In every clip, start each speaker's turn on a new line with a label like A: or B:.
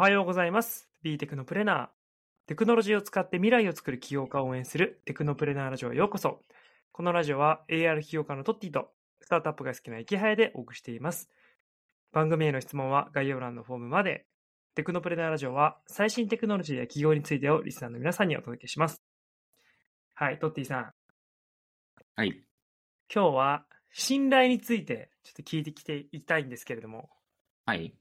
A: おはようございます。B テクノプレナー。テクノロジーを使って未来を作る起業家を応援するテクノプレナーラジオへようこそ。このラジオは AR 起業家のトッティとスタートアップが好きな池早でお送りしています。番組への質問は概要欄のフォームまで。テクノプレナーラジオは最新テクノロジーや企業についてをリスナーの皆さんにお届けします。はい、トッティさん。
B: はい。
A: 今日は信頼についてちょっと聞いてきていきたいんですけれども。
B: はい。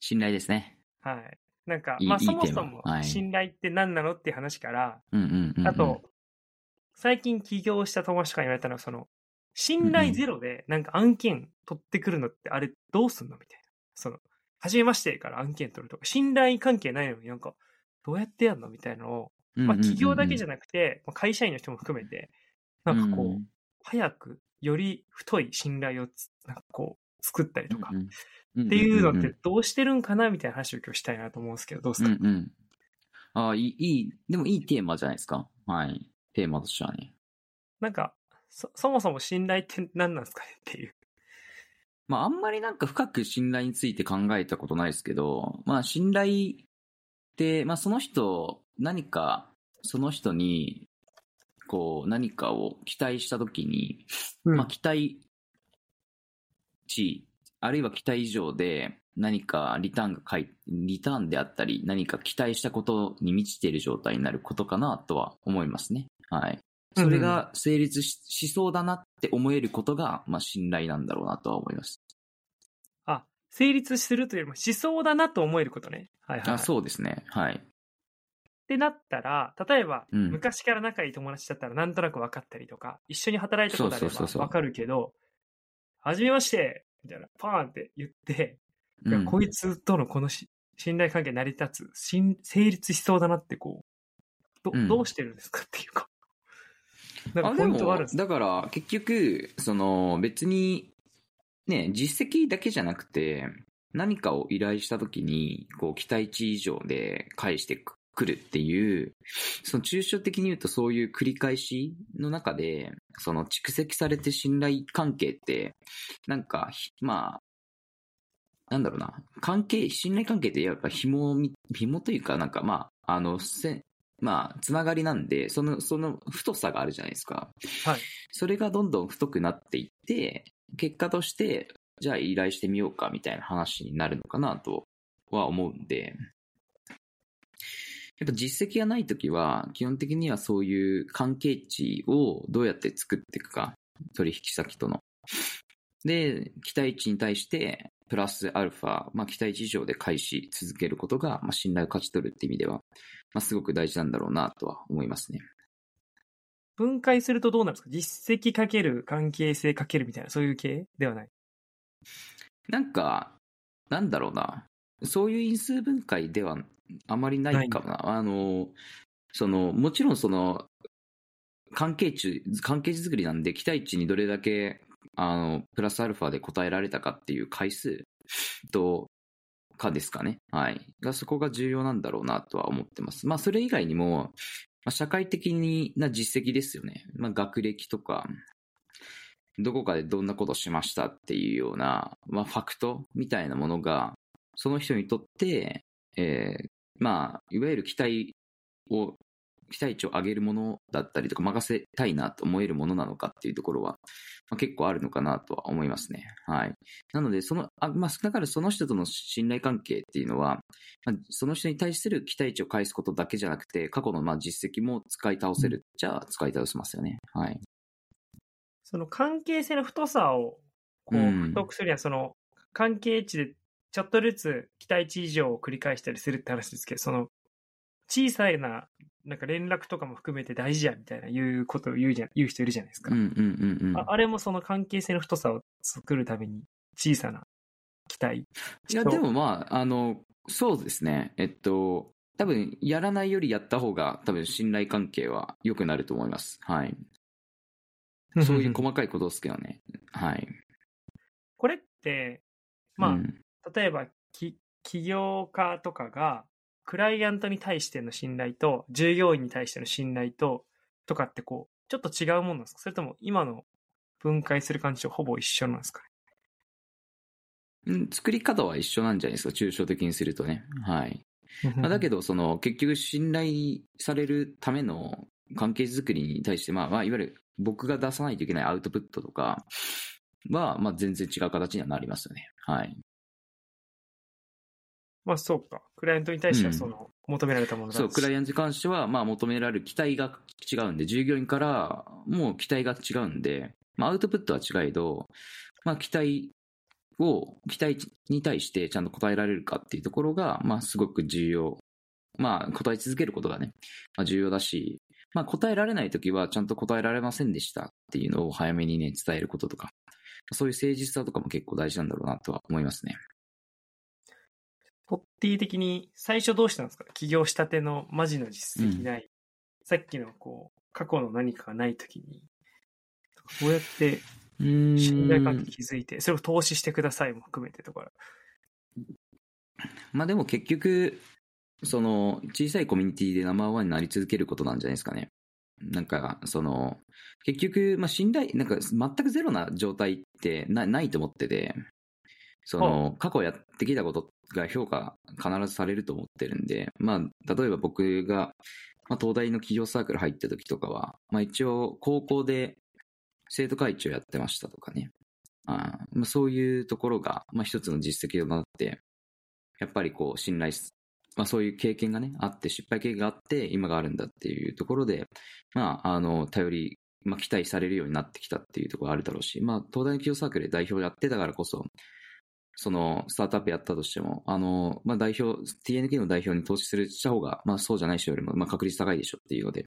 B: 信頼ですね。
A: はい。なんか、まあそもそも
B: はい
A: 信頼って何なのっていう話から。あと、、最近起業した友達とかに言われたのは、その、信頼ゼロでなんか案件取ってくるのってあれどうすんのみたいな。その、初めましてから案件取るとか、信頼関係ないのになんか、どうやってやるのみたいなのを、まあ企業だけじゃ
B: な
A: なくて、まあ会社員の人も含めて、なんかこう、早く、より太い信頼をつ、なんかこう、作ったりとか、
B: っ
A: っていうのってどうしてるんかなみたいな話を今日したいなと思うんですけど、どうですか、
B: うんうん。ああ、いい、でもいいテーマじゃないですか？はい。テーマとしてはね。
A: なんかそ、そもそも信頼って何なんですかねっていう。
B: まあ、あんまりなんか深く信頼について考えたことないですけど、まあ、信頼って、まあ、その人、何か、その人に、こう、何かを期待したときに、まあ、期待値、あるいは期待以上で何かリターンが書い、リターンであったり、何か期待したことに満ちている状態になることかなとは思いますね。はい。それが成立ししそうだなって思えることが、まあ、信頼なんだろうなとは思います。
A: あ、成立するというよりも、しそうだなと思えることね。はいはい、はい。
B: あそうですね。はい。
A: ってなったら、例えば、
B: うん
A: 昔から仲いい友達だったらなんとなく分かったりとか、一緒に働いたことあれば分かるけど、はじめましてみたいな、パーンって言って、こいつとのこのし信頼関係成り立つ、成立しそうだなってこう、ど,、
B: うん。
A: どうしてるんですかっていうか。なんかポイントはあるん
B: も
A: ですか
B: だから結局その別にね実績だけじゃなくて何かを依頼した時にこう期待値以上で返してくるっていうその抽象的に言うとそういう繰り返しの中でその蓄積されて信頼関係ってなんかひまあなんだろうな関係信頼関係ってやっぱ紐み紐というかなんかまああのせまあ、つながりなんで、その、その太さがあるじゃないですか。
A: はい。
B: それがどんどん太くなっていって、結果として、じゃあ依頼してみようかみたいな話になるのかなとは思うんで、やっぱ実績がないときは、基本的にはそういう関係値をどうやって作っていくか、取引先との。で、期待値に対して、プラスアルファ、まあ期待値以上で返し続けることが、まあ信頼を勝ち取るって意味では、まあすごく大事なんだろうなとは思いますね。
A: 分解するとどうなんですか？実績かける関係性かけるみたいな、そういう系ではない？
B: なんか、なんだろうな。そういう因数分解ではあまりないかもな。あの、その、もちろんその、関係値、関係値作りなんで、期待値にどれだけ、あの、プラスアルファで答えられたかっていう回数と、かですかね。はい。がそこが重要なんだろうなとは思ってます。まあ、それ以外にも、まあ、社会的な実績ですよね。まあ、学歴とか、どこかでどんなことしましたっていうような、まあ、ファクトみたいなものが、その人にとって、えーまあ、いわゆる期待を、期待値を上げるものだったりとか、任せたいなと思えるものなのかっていうところは、まあ、結構あるのかなとは思いますね。はい。なので、その、あまあ、少なからずその人との信頼関係っていうのは、まあ、その人に対する期待値を返すことだけじゃなくて、過去のまあ実績も使い倒せる、じゃあ使い倒せますよね。はい。
A: その関係性の太さをこう
B: うん
A: 太くするには、その関係値でちょっとずつ期待値以上を繰り返したりするって話ですけど、その小さななんか連絡とかも含めて大事やみたいな言うことを言うじゃ言う人いるじゃないですか。
B: うんうんうんうん。
A: ああれもその関係性の太さを作るために小さな期待。
B: いや、でもまあ、あの、そうですね。えっと、多分、やらないよりやった方が、多分、信頼関係は良くなると思います。はい。そういう細かいことですけどね。はい。
A: これって、まあ、
B: うん
A: 例えばき起業家とかがクライアントに対しての信頼と従業員に対しての信頼ととかってこうちょっと違うものなんですか？それとも今の分解する感じとほぼ一緒なんですか？ね
B: うん作り方は一緒なんじゃないですか、抽象的にするとね。はい。まあ、だけ
A: ど、
B: ど、その、結局信頼されるための関係づくりに対して、まあ、まあ、いわゆる僕が出さないといけないアウトプットとかは、まあ、全然違う形にはなりますよね。はい。
A: まあそうか。クライアントに対しては
B: うん
A: その、求められたものだし
B: そう、クライアントに関しては、まあ、求められる期待が違うんで、従業員からもう期待が違うんで、まあ、アウトプットは違いど、まあ、期待を、期待に対してちゃんと答えられるかっていうところが、まあ、すごく重要。まあ、答え続けることがね、まあ、重要だし、まあ、答えられないときは、ちゃんと答えられませんでしたっていうのを早めにね、伝えることとか、そういう誠実さとかも結構大事なんだろうなとは思いますね。
A: ポッティ的に最初どうしたんですか？起業したてのマジの実績ない。さっきのこう、過去の何かがないときに、どうやって信頼関係築いて、それを投資してくださいも含めてとか。
B: まあでも結局、その、小さいコミュニティでナンバーワンになり続けることなんじゃないですかね。なんか、その、結局、まあ信頼、なんか全くゼロな状態ってなないと思ってて、その、過去やってきたことが評価必ずされると思ってるんで、まあ、例えば僕が、まあ、東大の企業サークル入った時とかは、まあ一応、高校で生徒会長やってましたとかね。あまあ、そういうところが、まあ一つの実績となって、やっぱりこう信頼、まあそういう経験がね、あって、失敗経験があって、今があるんだっていうところで、まあ、あの、頼り、まあ期待されるようになってきたっていうところあるだろうし、まあ東大の企業サークルで代表やってたからこそ、その、スタートアップやったとしても、あの、まあ代表、TNK の代表に投資するした方が、まあそうじゃない人よりも、まあ確率高いでしょっていうので、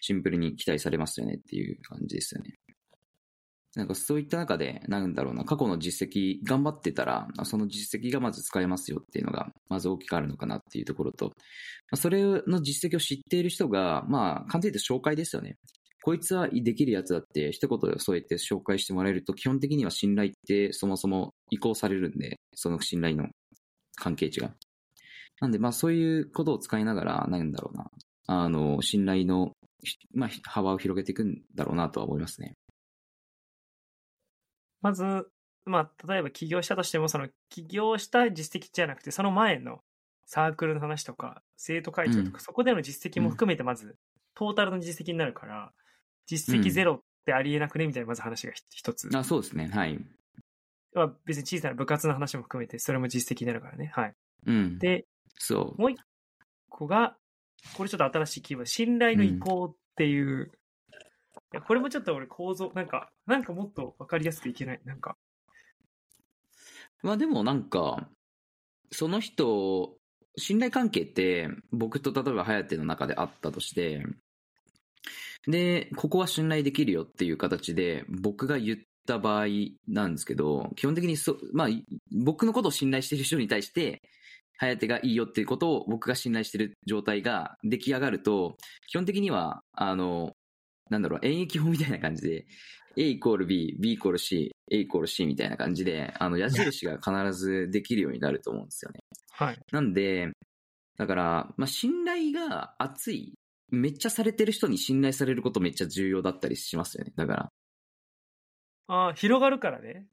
B: シンプルに期待されますよねっていう感じですよね。なんかそういった中で、なんだろうな、過去の実績頑張ってたら、その実績がまず使えますよっていうのが、まず大きくあるのかなっていうところと、それの実績を知っている人が、まあ、簡単に紹介ですよね。こいつはできるやつだって一言添えて紹介してもらえると、基本的には信頼ってそもそも移行されるんで、その信頼の関係値が。なんで、まあそういうことを使いながら、なんだろうな、あの、信頼の、まあ、幅を広げていくんだろうなとは思いますね。
A: まず、まあ、例えば起業したとしても、その起業した実績じゃなくて、その前のサークルの話とか、生徒会長とか、
B: うん
A: そこでの実績も含めて、まず、トータルの実績になるから、実績ゼロってありえなくね？みたいな、まず話がひ一つ。
B: あ、そうですね。はい。
A: まあ、別に小さな部活の話も含めて、それも実績になるからね。はい。
B: うん。
A: で、
B: そう。
A: もう一個が、これちょっと新しいキーワード、信頼の移行っていう、いやこれもちょっと俺構造、なんか、なんかもっとわかりやすくいけない？なんか、
B: まあでもなんか、その人、信頼関係って僕と例えば颯の中であったとして、で、ここは信頼できるよっていう形で僕が言った場合なんですけど、基本的にそ、まあ、僕のことを信頼している人に対して、颯がいいよっていうことを僕が信頼している状態が出来上がると、基本的には、あの、なんだろう、演疫法みたいな感じで、A イコール B、B イコール C、A イコール C みたいな感じで、あの、矢印が必ずできるようになると思うんですよね。
A: はい。
B: なんで、だから、まあ、信頼が厚い、めっちゃされてる人に信頼されることめっちゃ重要だったりしますよね。だから、
A: ああ、広がるからね。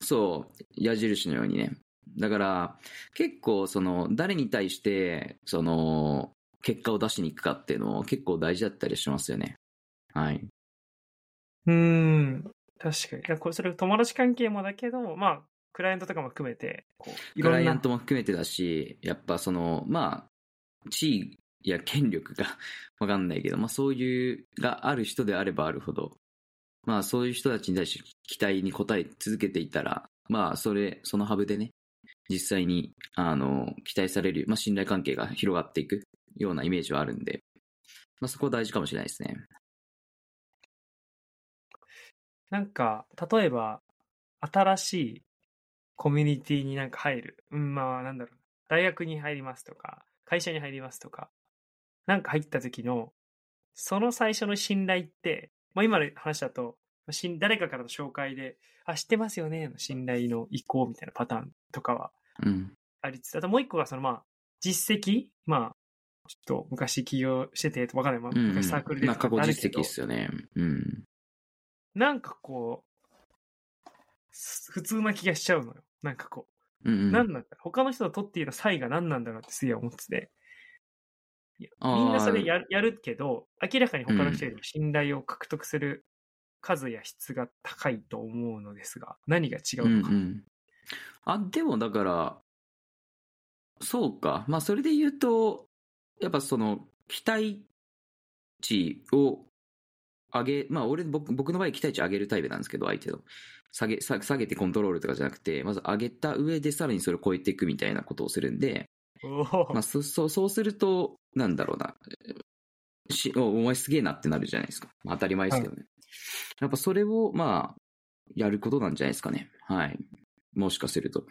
B: そう、矢印のようにね。だから、結構、その、誰に対して、その、結果を出しに行くかっていうのも結構大事だったりしますよね。はい。
A: うーん。確かに。いや、これ、それ友達関係もだけど、まあ、クライアントとかも含めて、こう、
B: クライアン、トも含めてだし、やっぱその、まあ、地位や権力が わかんないけど、まあそういう、がある人であればあるほど、まあそういう人たちに対して期待に応え続けていたら、まあそれ、そのハブでね、実際に、あの、期待される、まあ信頼関係が広がっていくようなイメージはあるんで、まあそこは大事かもしれないですね。
A: なんか、例えば、新しいコミュニティになんか入る。うん、まあ、なんだろう。大学に入りますとか、会社に入りますとか、なんか入った時の、その最初の信頼って、まあ今の話だと、誰かからの紹介で、あ、知ってますよねの信頼の移行みたいなパターンとかは
B: うん。
A: ありつつ、あともう一個がそのまあ、実績まあ、ちょっと昔起業してて、わかんない。まあ、
B: うん、うん。
A: 昔サークルで
B: まあ過去実績ですよね。うん。
A: なんかこう、す普通な気がしちゃうのよ。なんかこう、
B: うんうん。
A: 何なんだ他の人のトッティの差異が何なんだろうってすげえ思ってて。みんなそれやるやるけど、明らかに他の人よりも信頼を獲得する数や質が高いと思うのですが、何が違
B: うん
A: うのか。
B: うん。あ、でもだから、そうか。まあ、それで言うと、やっぱその、期待値を上げ、まあ、俺、僕僕の場合、期待値上げるタイプなんですけど、相手の。下げ、下下げてコントロールとかじゃなくて、まず上げた上でさらにそれを超えていくみたいなことをするんで、まあ、そ そうそうすると、なんだろうな、しおお前すげえなってなるじゃないですか。まあ、当たり前ですけどね。やっぱそれを、まあ、やることなんじゃないですかね。はい。もしかすると。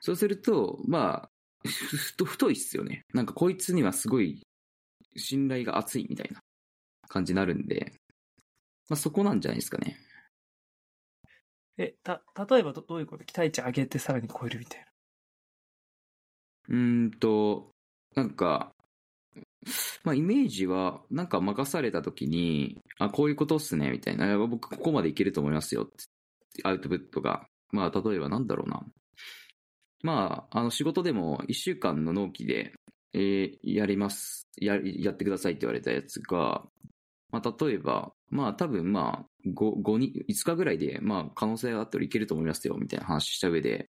B: そうすると、まあ、ふふ太いっすよね。なんかこいつにはすごい信頼が厚いみたいな感じになるんで、まあそこなんじゃないですかね。
A: え、た、例えばどどういうこと？期待値上げてさらに超えるみたいな。
B: うんと、なんか、まあ、イメージは、なんか任された時に、あ、こういうことっすね、みたいな。僕、ここまでいけると思いますよ、ってアウトプットが。まあ、例えばなんだろうな。まあ、あの、仕事でも1週間の納期で、えーやります。や、やってくださいって言われたやつが、まあ、例えば、まあ、多分、まあ、5、5に、5日ぐらいで、まあ、可能性があったらいけると思いますよ、みたいな話した上で、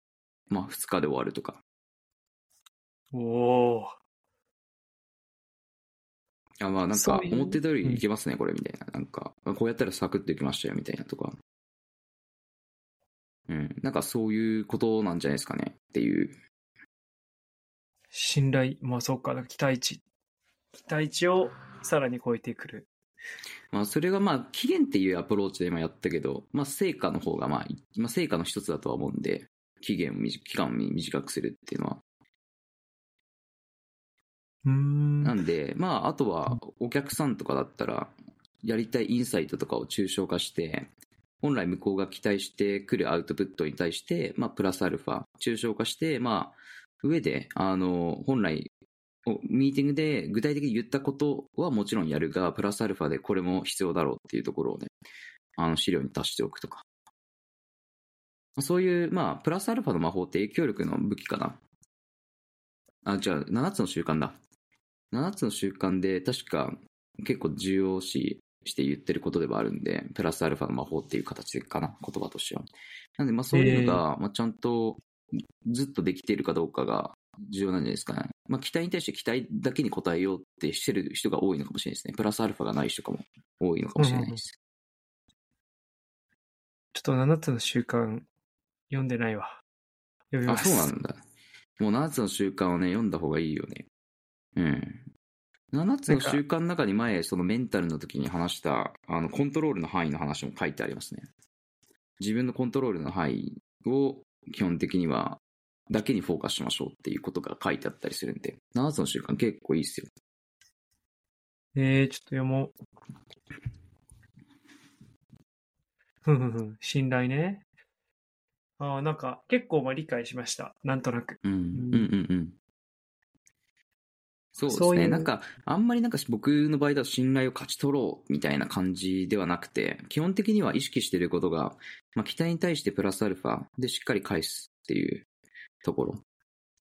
B: まあ、2日で終わるとか。
A: おお。
B: あまあなんか思ってたよりいけますね、これみたいな。なんか、こうやったらサクッといきましたよみたいなとか。うん。なんかそういうことなんじゃないですかねっていう。
A: 信頼、まあそうか、期待値。期待値をさらに超えてくる。
B: まあそれがまあ期限っていうアプローチで今やったけど、まあ成果の方がまあ、いまあ成果の一つだとは思うんで、期限を短、期間を短くするっていうのは。
A: うーん。
B: なんで、まああとはお客さんとかだったら、やりたいインサイトとかを抽象化して、本来向こうが期待してくるアウトプットに対して、まあ、プラスアルファ、抽象化して、まあ、上で、あの、本来、おミーティングで具体的に言ったことはもちろんやるが、プラスアルファでこれも必要だろうっていうところをね、あの、資料に足しておくとか。そういう、まあ、プラスアルファの魔法って影響力の武器かな。あ、じゃあ、7つの習慣だ。7つの習慣で、確か結構重要視して言ってることではあるんで、プラスアルファの魔法っていう形かな、言葉としては。なんで、まあそういうのが、まあちゃんとずっとできているかどうかが重要なんじゃないですかね。まあ期待に対して期待だけに応えようってしてる人が多いのかもしれないですね。プラスアルファがない人かも多いのかもしれないです。
A: ちょっと7つの習慣読んでないわ。読み
B: あ、
A: ます。
B: そうなんだ。もう7つの習慣をね、読んだ方がいいよね。うん。7つの習慣の中に前、そのメンタルの時に話した、あの、コントロールの範囲の話も書いてありますね。自分のコントロールの範囲を基本的には、だけにフォーカスしましょうっていうことが書いてあったりするんで、7つの習慣結構いいっすよ。
A: えー、ちょっと読もう。ふんふんふん。信頼ね。ああ、なんか結構まあ理解しました。なんとなく。
B: うん、うん、うん、うん。そうですね。
A: そういう
B: なんか、あんまりなんか僕の場合だと信頼を勝ち取ろうみたいな感じではなくて、基本的には意識していることが、まあ、期待に対してプラスアルファでしっかり返すっていうところ。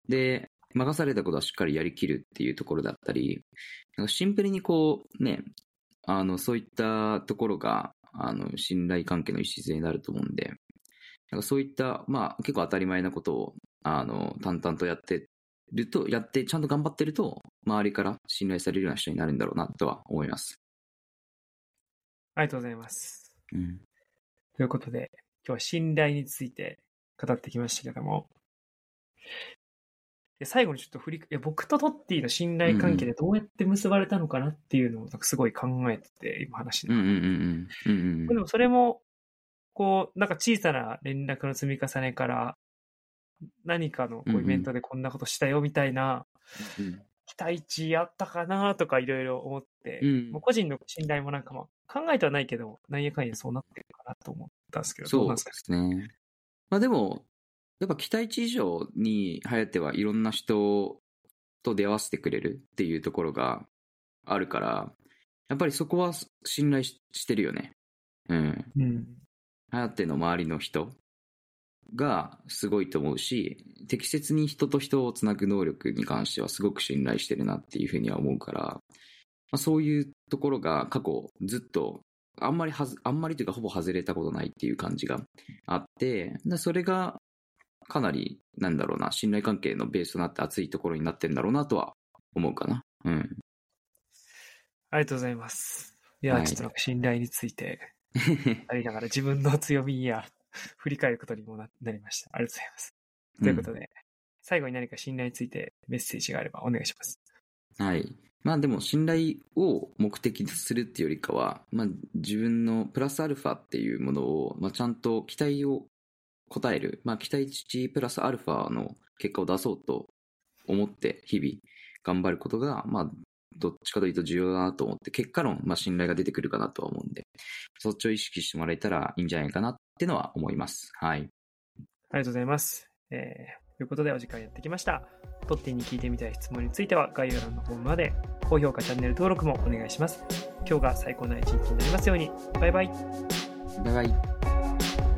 B: で、任されたことはしっかりやりきるっていうところだったり、なんかシンプルにこう、ね、あの、そういったところが、あの、信頼関係の礎になると思うんで、なんかそういった、まあ結構当たり前なことを、あの、淡々とやってると、やってちゃんと頑張ってると、周りから信頼されるような人になるんだろうなとは思います。
A: ありがとうございます。
B: うん。
A: ということで、今日は信頼について語ってきましたけども、で最後にちょっと振り、いや僕とトッティの信頼関係でどうやって結ばれたのかなっていうのをすごい考えてて、今話しながら
B: うんうんうんうん。うんうん
A: でもそれも、こう、なんか小さな連絡の積み重ねから、何かのこ
B: う
A: イベントでこんなことしたよみたいな
B: うん。
A: 期待値あったかなとかいろいろ思って、
B: うん
A: もう個人の信頼もなんかまあ考えてはないけど、なんやかんやそうなってるかなと思ったんですけど、
B: そうで
A: なんです
B: ね？まあでも、やっぱ期待値以上にハヤテはいろんな人と出会わせてくれるっていうところがあるから、やっぱりそこは信頼ししてるよね。うん。
A: うん。
B: ハヤテの周りの人がすごいと思うし、適切に人と人をつなぐ能力に関してはすごく信頼してるなっていうふうには思うから、まあ、そういうところが過去ずっとあんまりはず、あんまりというかほぼ外れたことないっていう感じがあって、でそれがかなり、なんだろうな、信頼関係のベースとなって熱いところになってんだろうなとは思うかな。うん。
A: ありがとうございます。いや、
B: はい
A: ちょっと信頼について、ありながら自分の強みや 振り返ることにもなりました。ありがとうございます。ということで、最後に何か信頼についてメッセージがあればお願いします。
B: はい。まあでも信頼を目的とするっていうよりかは、まあ自分のプラスアルファっていうものを、まあちゃんと期待を答える、まあ期待値プラスアルファの結果を出そうと思って日々頑張ることが、まあどっちかというと重要だなと思って、結果論、まあ信頼が出てくるかなとは思うんで、そっちを意識してもらえたらいいんじゃないかなってのは思います。はい。
A: ありがとうございます。えー、ということでお時間やってきました。トッティに聞いてみたい質問については概要欄のフォームまで高評価、チャンネル登録もお願いします。今日が最高な一日になりますように。バイバイ。
B: バイバイ。